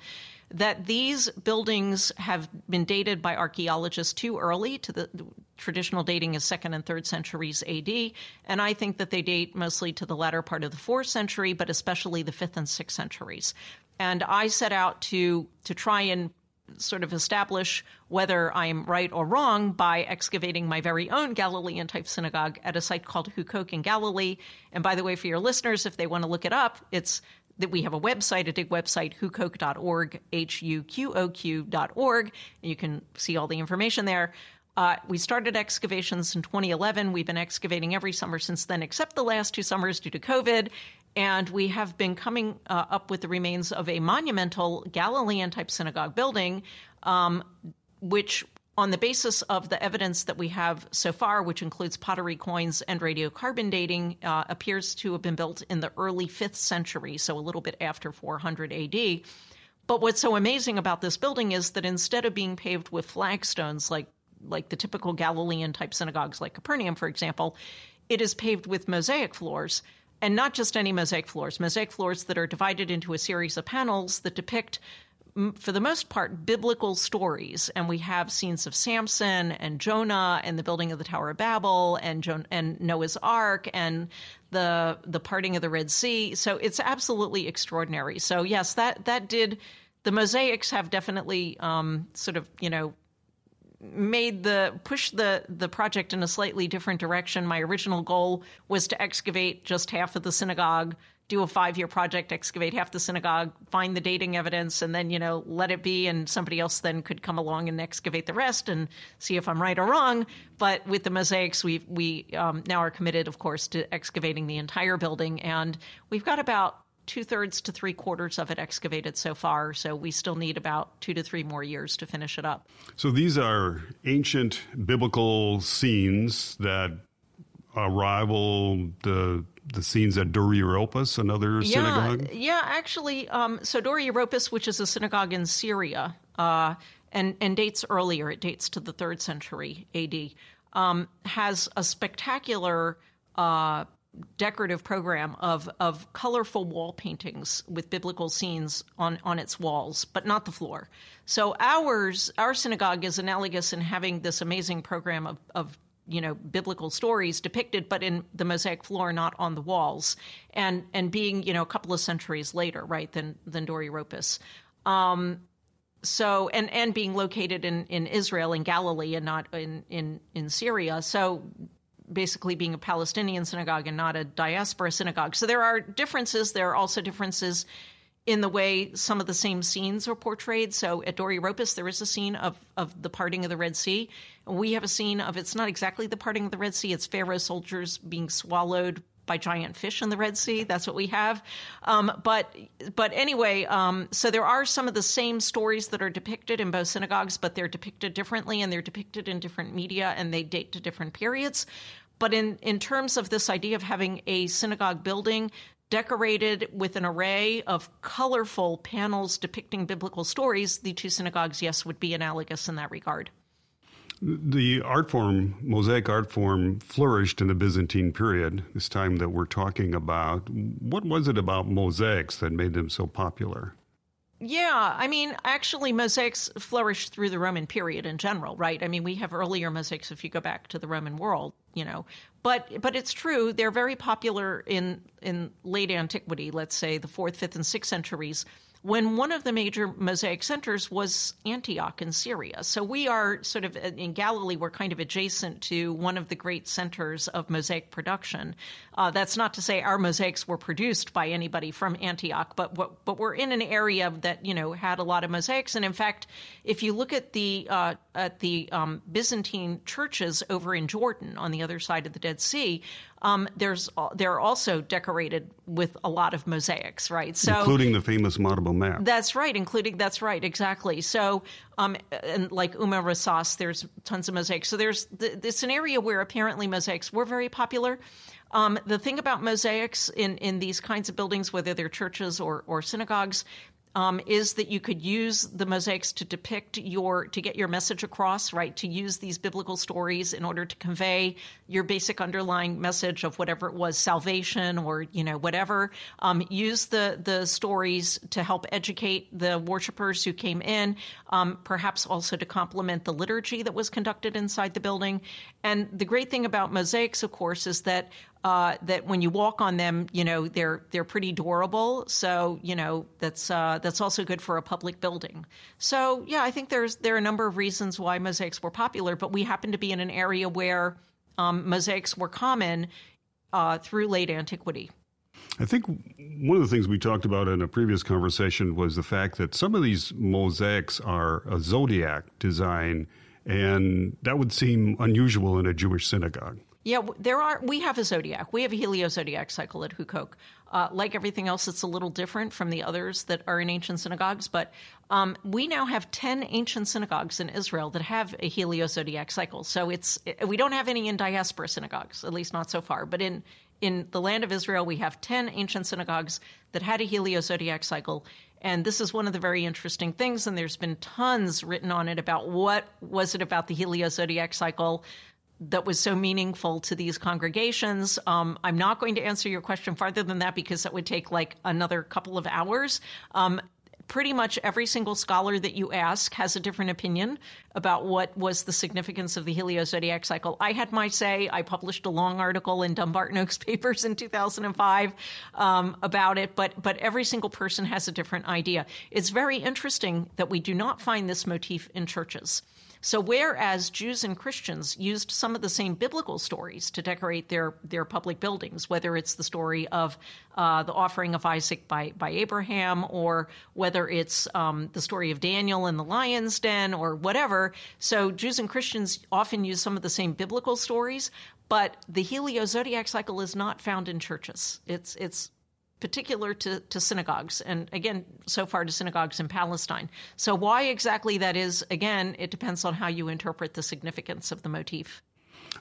Speaker 4: that these buildings have been dated by archaeologists too early to the, the traditional dating is second and third centuries AD, and I think that they date mostly to the latter part of the fourth century, but especially the fifth and sixth centuries. And I set out to to try and sort of establish whether I'm right or wrong by excavating my very own Galilean type synagogue at a site called Huqoq in Galilee. And by the way, for your listeners, if they want to look it up, it's that we have a website, a dig website, huqoq.org, H U Q O Q.org, and you can see all the information there. Uh, we started excavations in 2011. We've been excavating every summer since then, except the last two summers due to COVID. And we have been coming uh, up with the remains of a monumental Galilean type synagogue building, um, which, on the basis of the evidence that we have so far, which includes pottery coins and radiocarbon dating, uh, appears to have been built in the early 5th century, so a little bit after 400 AD. But what's so amazing about this building is that instead of being paved with flagstones like like the typical Galilean type synagogues like Capernaum, for example, it is paved with mosaic floors and not just any mosaic floors, mosaic floors that are divided into a series of panels that depict, for the most part, biblical stories. And we have scenes of Samson and Jonah and the building of the Tower of Babel and, jo- and Noah's Ark and the the parting of the Red Sea. So it's absolutely extraordinary. So yes, that that did. The mosaics have definitely um, sort of you know made the push the the project in a slightly different direction. My original goal was to excavate just half of the synagogue, do a five year project, excavate half the synagogue, find the dating evidence, and then you know let it be, and somebody else then could come along and excavate the rest and see if I'm right or wrong. But with the mosaics, we we um, now are committed, of course, to excavating the entire building, and we've got about two thirds to three quarters of it excavated so far. So we still need about two to three more years to finish it up.
Speaker 3: So these are ancient biblical scenes that rival the the scenes at Dura Europos, another
Speaker 4: yeah,
Speaker 3: synagogue.
Speaker 4: Yeah, actually, um, so Dura Europos, which is a synagogue in Syria, uh, and and dates earlier. It dates to the third century A.D. Um, has a spectacular. Uh, decorative program of of colorful wall paintings with biblical scenes on on its walls, but not the floor. So ours our synagogue is analogous in having this amazing program of of you know biblical stories depicted but in the mosaic floor not on the walls and and being you know a couple of centuries later right than than Dura Europos um, so and and being located in in Israel in Galilee and not in in in Syria so basically being a Palestinian synagogue and not a diaspora synagogue. So there are differences. There are also differences in the way some of the same scenes are portrayed. So at Dura Europos, there is a scene of, of the parting of the Red Sea. We have a scene of it's not exactly the parting of the Red Sea, it's Pharaoh's soldiers being swallowed by giant fish in the Red Sea. That's what we have. Um, but but anyway, um, so there are some of the same stories that are depicted in both synagogues, but they're depicted differently and they're depicted in different media and they date to different periods. But in, in terms of this idea of having a synagogue building decorated with an array of colorful panels depicting biblical stories, the two synagogues, yes, would be analogous in that regard.
Speaker 3: The art form, mosaic art form, flourished in the Byzantine period, this time that we're talking about. What was it about mosaics that made them so popular?
Speaker 4: Yeah, I mean, actually, mosaics flourished through the Roman period in general, right? I mean, we have earlier mosaics if you go back to the Roman world, you know. But but it's true they're very popular in in late antiquity, let's say the fourth, fifth, and sixth centuries when one of the major mosaic centers was Antioch in Syria. So we are sort of in Galilee, we're kind of adjacent to one of the great centers of mosaic production. Uh, that's not to say our mosaics were produced by anybody from Antioch, but but we're in an area that you know had a lot of mosaics. And in fact, if you look at the uh, at the um, Byzantine churches over in Jordan on the other side of the Dead Sea, um, there's they're also decorated with a lot of mosaics, right?
Speaker 3: So including the famous Madaba map.
Speaker 4: That's right, including that's right, exactly. So um, and like Umm Rasas, there's tons of mosaics. So there's the, this an area where apparently mosaics were very popular. Um, the thing about mosaics in, in these kinds of buildings, whether they're churches or, or synagogues, um, is that you could use the mosaics to depict your to get your message across right? To use these biblical stories in order to convey your basic underlying message of whatever it was salvation or you know whatever um, use the the stories to help educate the worshipers who came in um, perhaps also to complement the liturgy that was conducted inside the building and the great thing about mosaics of course is that uh, that when you walk on them, you know they're they're pretty durable. So you know that's uh, that's also good for a public building. So yeah, I think there's there are a number of reasons why mosaics were popular, but we happen to be in an area where um, mosaics were common uh, through late antiquity.
Speaker 3: I think one of the things we talked about in a previous conversation was the fact that some of these mosaics are a zodiac design, and that would seem unusual in a Jewish synagogue.
Speaker 4: Yeah, there are. We have a zodiac. We have a heliozodiac cycle at Huqoq. Uh, like everything else, it's a little different from the others that are in ancient synagogues. But um, we now have ten ancient synagogues in Israel that have a heliozodiac cycle. So it's we don't have any in diaspora synagogues, at least not so far. But in in the land of Israel, we have ten ancient synagogues that had a heliozodiac cycle. And this is one of the very interesting things, and there's been tons written on it about what was it about the heliozodiac cycle that was so meaningful to these congregations. Um, I'm not going to answer your question farther than that because that would take like another couple of hours. Um, pretty much every single scholar that you ask has a different opinion about what was the significance of the heliozodiac cycle. I had my say. I published a long article in Dumbarton Oaks Papers in 2005 um, about it, but but every single person has a different idea. It's very interesting that we do not find this motif in churches. So, whereas Jews and Christians used some of the same biblical stories to decorate their, their public buildings, whether it's the story of uh, the offering of Isaac by, by Abraham, or whether it's um, the story of Daniel in the lion's den, or whatever. So, Jews and Christians often use some of the same biblical stories, but the heliozodiac cycle is not found in churches. It's, it's particular to, to synagogues, and again, so far to synagogues in Palestine. So, why exactly that is, again, it depends on how you interpret the significance of the motif.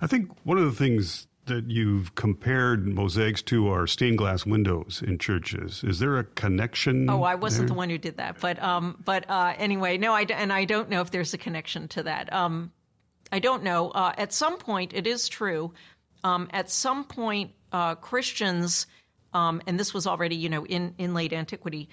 Speaker 3: I think one of the things that you've compared mosaics to are stained glass windows in churches. Is there a connection?
Speaker 4: Oh, I wasn't
Speaker 3: there?
Speaker 4: the one who did that, but um, but uh, anyway, no, I and I don't know if there's a connection to that. Um, I don't know. Uh, at some point, it is true. Um, at some point, uh, Christians um, and this was already, you know, in, in late antiquity,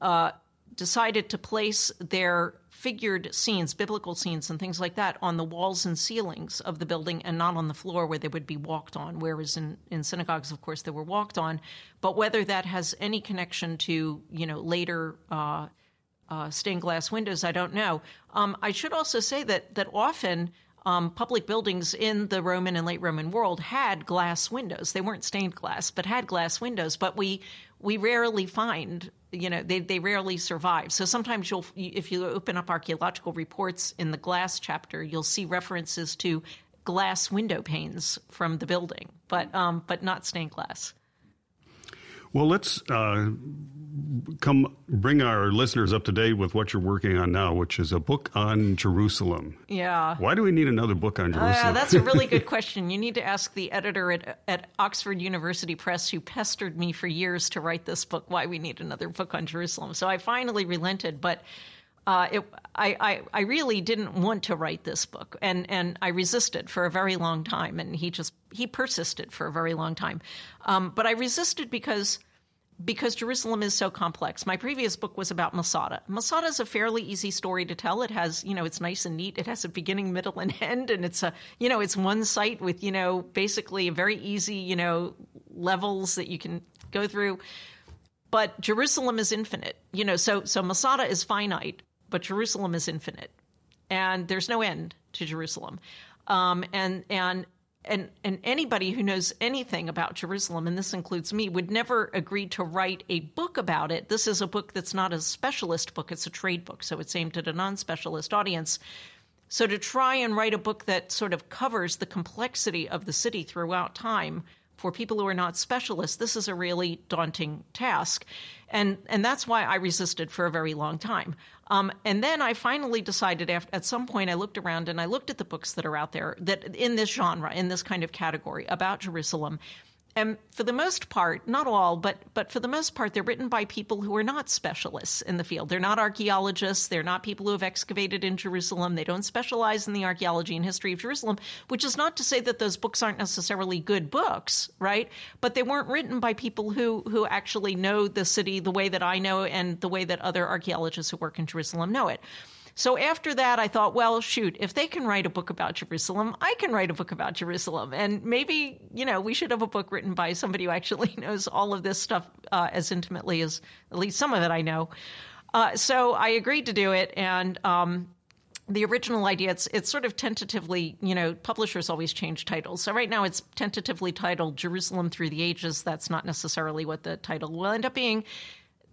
Speaker 4: uh, decided to place their figured scenes, biblical scenes, and things like that on the walls and ceilings of the building and not on the floor where they would be walked on. Whereas in, in synagogues, of course, they were walked on. But whether that has any connection to, you know, later. Uh, uh, stained glass windows, I don't know. Um, I should also say that that often um, public buildings in the Roman and late Roman world had glass windows. They weren't stained glass, but had glass windows. But we we rarely find, you know, they, they rarely survive. So sometimes you'll, if you open up archaeological reports in the glass chapter, you'll see references to glass window panes from the building, but um, but not stained glass.
Speaker 3: Well, let's uh, come bring our listeners up to date with what you're working on now, which is a book on Jerusalem.
Speaker 4: Yeah.
Speaker 3: Why do we need another book on uh, Jerusalem?
Speaker 4: Uh, that's a really good question. You need to ask the editor at, at Oxford University Press, who pestered me for years to write this book, why we need another book on Jerusalem. So I finally relented, but uh, it, I, I, I really didn't want to write this book, and, and I resisted for a very long time, and he just he persisted for a very long time. Um, but I resisted because because Jerusalem is so complex. My previous book was about Masada. Masada is a fairly easy story to tell. It has, you know, it's nice and neat. It has a beginning, middle, and end, and it's a, you know, it's one site with, you know, basically very easy, you know, levels that you can go through. But Jerusalem is infinite, you know. So so Masada is finite, but Jerusalem is infinite, and there's no end to Jerusalem. Um, and and and and anybody who knows anything about Jerusalem, and this includes me, would never agree to write a book about it. This is a book that's not a specialist book; it's a trade book, so it's aimed at a non-specialist audience. So to try and write a book that sort of covers the complexity of the city throughout time for people who are not specialists, this is a really daunting task. And, and that's why I resisted for a very long time. Um, and then I finally decided after, at some point I looked around and I looked at the books that are out there that in this genre, in this kind of category about Jerusalem. And for the most part, not all, but but for the most part, they're written by people who are not specialists in the field. They're not archaeologists. They're not people who have excavated in Jerusalem. They don't specialize in the archaeology and history of Jerusalem. Which is not to say that those books aren't necessarily good books, right? But they weren't written by people who who actually know the city the way that I know and the way that other archaeologists who work in Jerusalem know it. So after that, I thought, well, shoot, if they can write a book about Jerusalem, I can write a book about Jerusalem. And maybe, you know, we should have a book written by somebody who actually knows all of this stuff uh, as intimately as at least some of it I know. Uh, so I agreed to do it. And, um, the original idea it's it's sort of tentatively you know publishers always change titles so right now it's tentatively titled jerusalem through the ages that's not necessarily what the title will end up being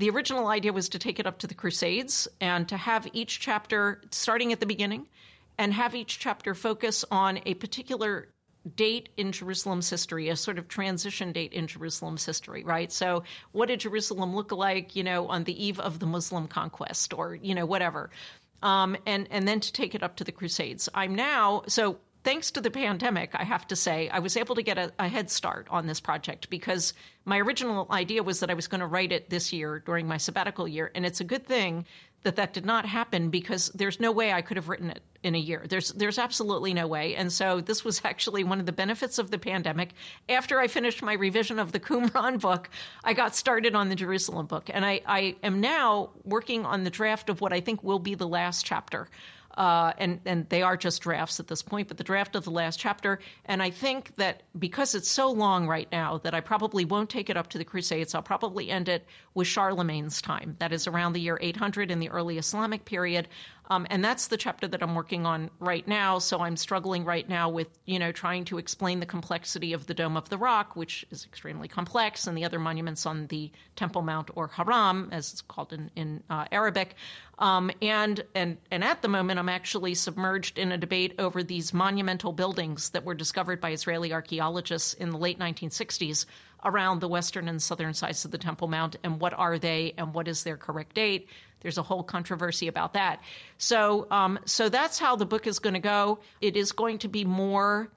Speaker 4: the original idea was to take it up to the Crusades and to have each chapter starting at the beginning and have each chapter focus on a particular date in Jerusalem's history, a sort of transition date in Jerusalem's history, right? So, what did Jerusalem look like, you know, on the eve of the Muslim conquest or, you know, whatever? Um, and, and then to take it up to the Crusades. I'm now, so thanks to the pandemic, I have to say, I was able to get a, a, head start on this project because my original idea was that I was going to write it this year during my sabbatical year. And it's a good thing that that did not happen because there's no way I could have written it in a year. There's there's absolutely no way. And so this was actually one of the benefits of the pandemic. After I finished my revision of the Qumran book, I got started on the Jerusalem book. And I, I am now working on the draft of what I think will be the last chapter uh, and and they are just drafts at this point, but the draft of the last chapter. And I think that because it's so long right now that I probably won't take it up to the Crusades. I'll probably end it with Charlemagne's time. That is around the year 800 in the early Islamic period. Um, and that's the chapter that I'm working on right now. So I'm struggling right now with, you know, trying to explain the complexity of the Dome of the Rock, which is extremely complex, and the other monuments on the Temple Mount or Haram, as it's called in, in uh, Arabic. Um, and, and, and at the moment, I'm actually submerged in a debate over these monumental buildings that were discovered by Israeli archaeologists in the late 1960s around the western and southern sides of the Temple Mount, and what are they, and what is their correct date. There's a whole controversy about that. So, um, so that's how the book is going to go. It is going to be more,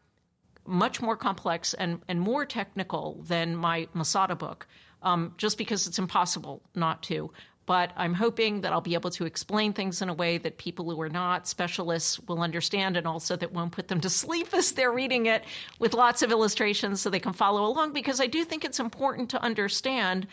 Speaker 4: much more complex and, and more technical than my Masada book, um, just because it's impossible not to. But I'm hoping that I'll be able to explain things in a way that people who are not specialists will understand and also that won't put them to sleep as they're reading it with lots of illustrations so they can follow along. Because I do think it's important to understand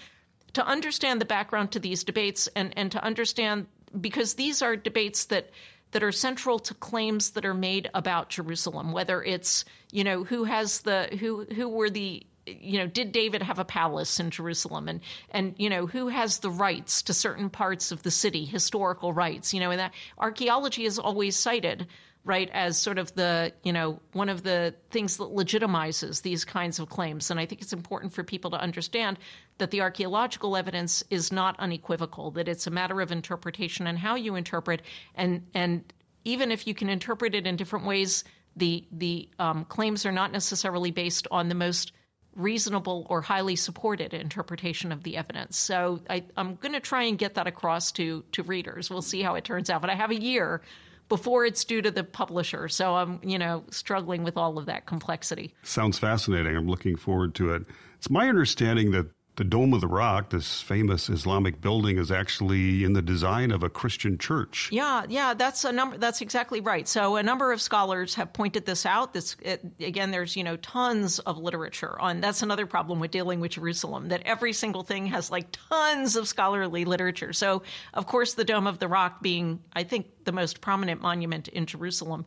Speaker 4: to understand the background to these debates and, and to understand because these are debates that that are central to claims that are made about Jerusalem, whether it's you know who has the who who were the you know did David have a palace in Jerusalem and and you know who has the rights to certain parts of the city historical rights you know and that archaeology is always cited right, as sort of the, you know, one of the things that legitimizes these kinds of claims. And I think it's important for people to understand that the archaeological evidence is not unequivocal, that it's a matter of interpretation and how you interpret. And, and even if you can interpret it in different ways, the, the um, claims are not necessarily based on the most reasonable or highly supported interpretation of the evidence. So I, am going to try and get that across to to readers. We'll see how it turns out. But I have a year before it's due to the publisher. So I'm, you know, struggling with all of that complexity.
Speaker 3: Sounds fascinating. I'm looking forward to it. It's my understanding that the Dome of the Rock, this famous Islamic building, is actually in the design of a Christian church.
Speaker 4: Yeah, yeah, that's a number. That's exactly right. So a number of scholars have pointed this out. This it, again, there's you know tons of literature on. That's another problem with dealing with Jerusalem. That every single thing has like tons of scholarly literature. So of course, the Dome of the Rock being, I think, the most prominent monument in Jerusalem.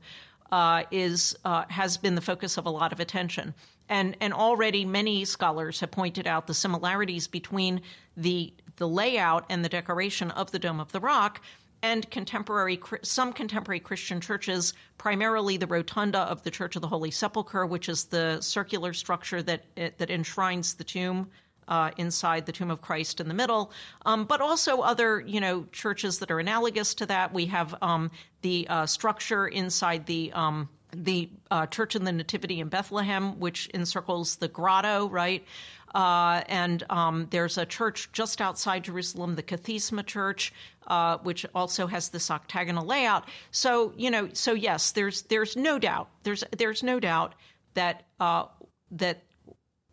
Speaker 4: Uh, is uh, has been the focus of a lot of attention. And, and already many scholars have pointed out the similarities between the, the layout and the decoration of the Dome of the Rock and contemporary some contemporary Christian churches, primarily the rotunda of the Church of the Holy Sepulchre, which is the circular structure that that enshrines the tomb uh, inside the tomb of Christ in the middle, um, but also other you know churches that are analogous to that. We have um, the uh, structure inside the um, the uh, Church of the Nativity in Bethlehem, which encircles the grotto, right? Uh, and um, there's a church just outside Jerusalem, the Kathisma Church, uh, which also has this octagonal layout. So you know, so yes, there's there's no doubt there's there's no doubt that uh, that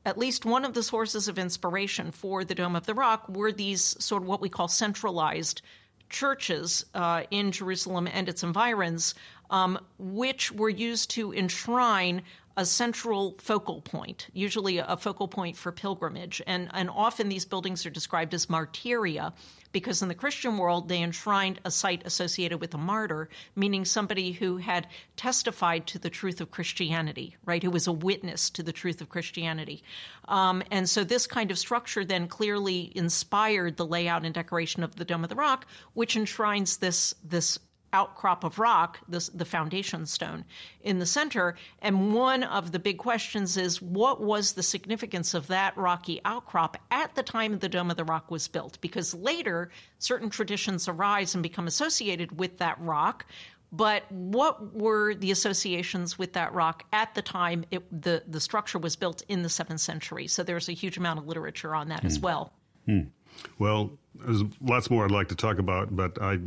Speaker 4: at least one of the sources of inspiration for the Dome of the Rock were these sort of what we call centralized churches uh, in Jerusalem and its environs um, which were used to enshrine a central focal point, usually a focal point for pilgrimage. And, and often these buildings are described as martyria because in the Christian world, they enshrined a site associated with a martyr, meaning somebody who had testified to the truth of Christianity, right? Who was a witness to the truth of Christianity. Um, and so this kind of structure then clearly inspired the layout and decoration of the Dome of the Rock, which enshrines this, this outcrop of rock, this, the foundation stone in the center. And one of the big questions is what was the significance of that rocky outcrop at the time the Dome of the Rock was built? Because later, certain traditions arise and become associated with that rock. But what were the associations with that rock at the time it, the, the structure was built in the seventh century? So there's a huge amount of literature on that mm. as hmm. well.
Speaker 3: Mm. Well, there's lots more I'd like to talk about, but I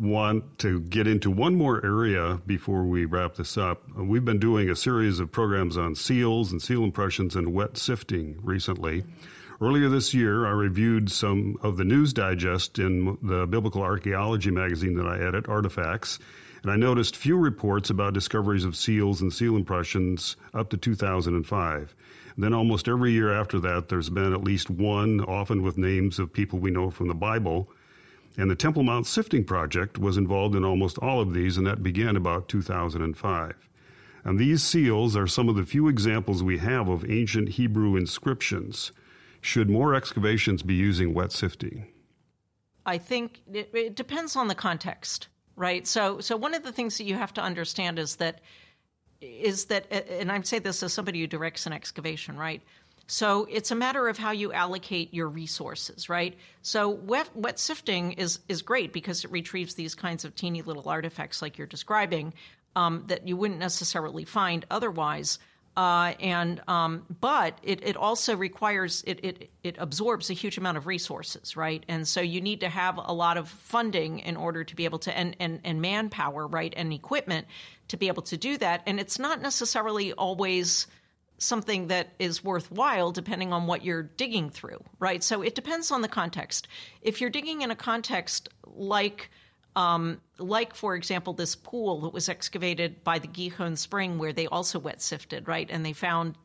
Speaker 3: want to get into one more area before we wrap this up. Uh, we've been doing a series of programs on seals and seal impressions and wet sifting recently. Earlier this year, I reviewed some of the news digest in the Biblical Archaeology magazine that I edit, ARTIFAX, and I noticed few reports about discoveries of seals and seal impressions up to 2005. Then, almost every year after that, there's been at least one, often with names of people we know from the Bible, and the Temple Mount Sifting Project was involved in almost all of these, and that began about 2005. And these seals are some of the few examples we have of ancient Hebrew inscriptions. Should more excavations be using wet sifting?
Speaker 4: I think it, it depends on the context, right? So, so one of the things that you have to understand is that is that, and I say this as somebody who directs an excavation, right? So it's a matter of how you allocate your resources, right? So wet, wet sifting is is great because it retrieves these kinds of teeny little artifacts like you're describing um, that you wouldn't necessarily find otherwise. Uh, and um, but it, it also requires it, it it absorbs a huge amount of resources, right? And so you need to have a lot of funding in order to be able to and and, and manpower, right, and equipment to be able to do that. And it's not necessarily always something that is worthwhile depending on what you're digging through, right? So it depends on the context. If you're digging in a context like, um, like for example, this pool that was excavated by the Gihon Spring, where they also wet sifted, right, and they found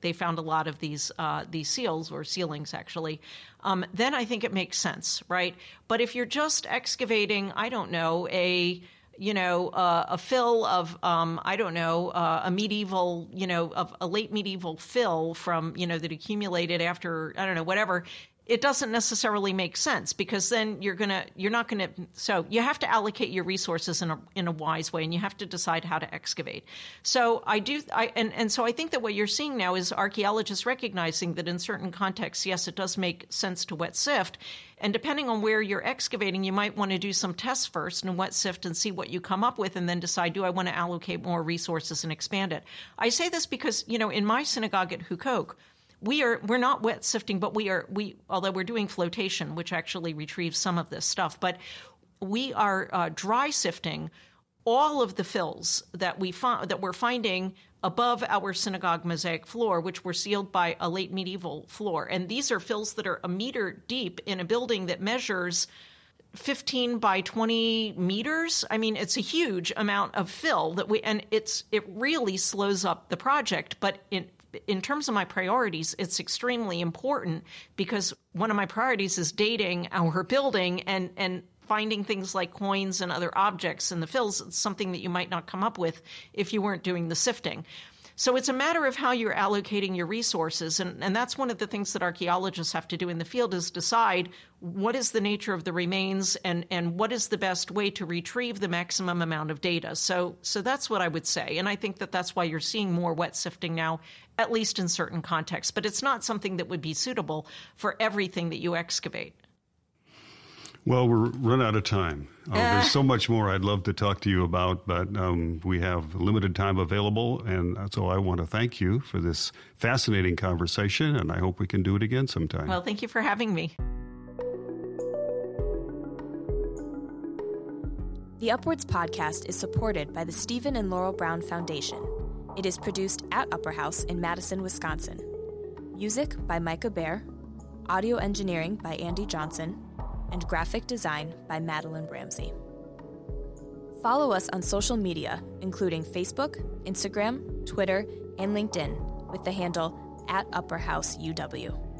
Speaker 4: they found a lot of these uh, these seals or sealings actually. Um, then I think it makes sense, right? But if you're just excavating, I don't know, a you know, uh, a fill of, um, I don't know, uh, a medieval, you know, of a late medieval fill from, you know, that accumulated after, I don't know, whatever, it doesn't necessarily make sense because then you're gonna you're not gonna so you have to allocate your resources in a in a wise way and you have to decide how to excavate. So i do i and, and so i think that what you're seeing now is archaeologists recognizing that in certain contexts yes it does make sense to wet sift. And depending on where you're excavating you might want to do some tests first and wet sift and see what you come up with and then decide do i want to allocate more resources and expand it? I say this because you know in my synagogue at Huqoq we are we're not wet sifting, but we are we although we're doing flotation, which actually retrieves some of this stuff, but we are uh, dry sifting all of the fills that we fi- that we're finding above our synagogue mosaic floor, which were sealed by a late medieval floor, and these are fills that are a meter deep in a building that measures 15 by 20 meters. I mean, it's a huge amount of fill that we, and it's it really slows up the project. But in in terms of my priorities, it's extremely important because one of my priorities is dating our building and and finding things like coins and other objects in the fills. It's something that you might not come up with if you weren't doing the sifting. So it's a matter of how you're allocating your resources. And, and that's one of the things that archaeologists have to do in the field is decide what is the nature of the remains and, and what is the best way to retrieve the maximum amount of data. So, so that's what I would say. And I think that that's why you're seeing more wet sifting now, at least in certain contexts. But it's not something that would be suitable for everything that you excavate.
Speaker 3: Well, we're run out of time. Uh, there's so much more I'd love to talk to you about, but um, we have limited time available. And so I want to thank you for this fascinating conversation, and I hope we can do it again sometime.
Speaker 4: Well, thank you for having me.
Speaker 2: The Upwards podcast is supported by the Stephen and Laurel Brown Foundation. It is produced at Upper House in Madison, Wisconsin. Music by Micah Behr, audio engineering by Andy Johnson and graphic design by Madeline Ramsey. Follow us on social media, including Facebook, Instagram, Twitter, and LinkedIn, with the handle at Upper House UW.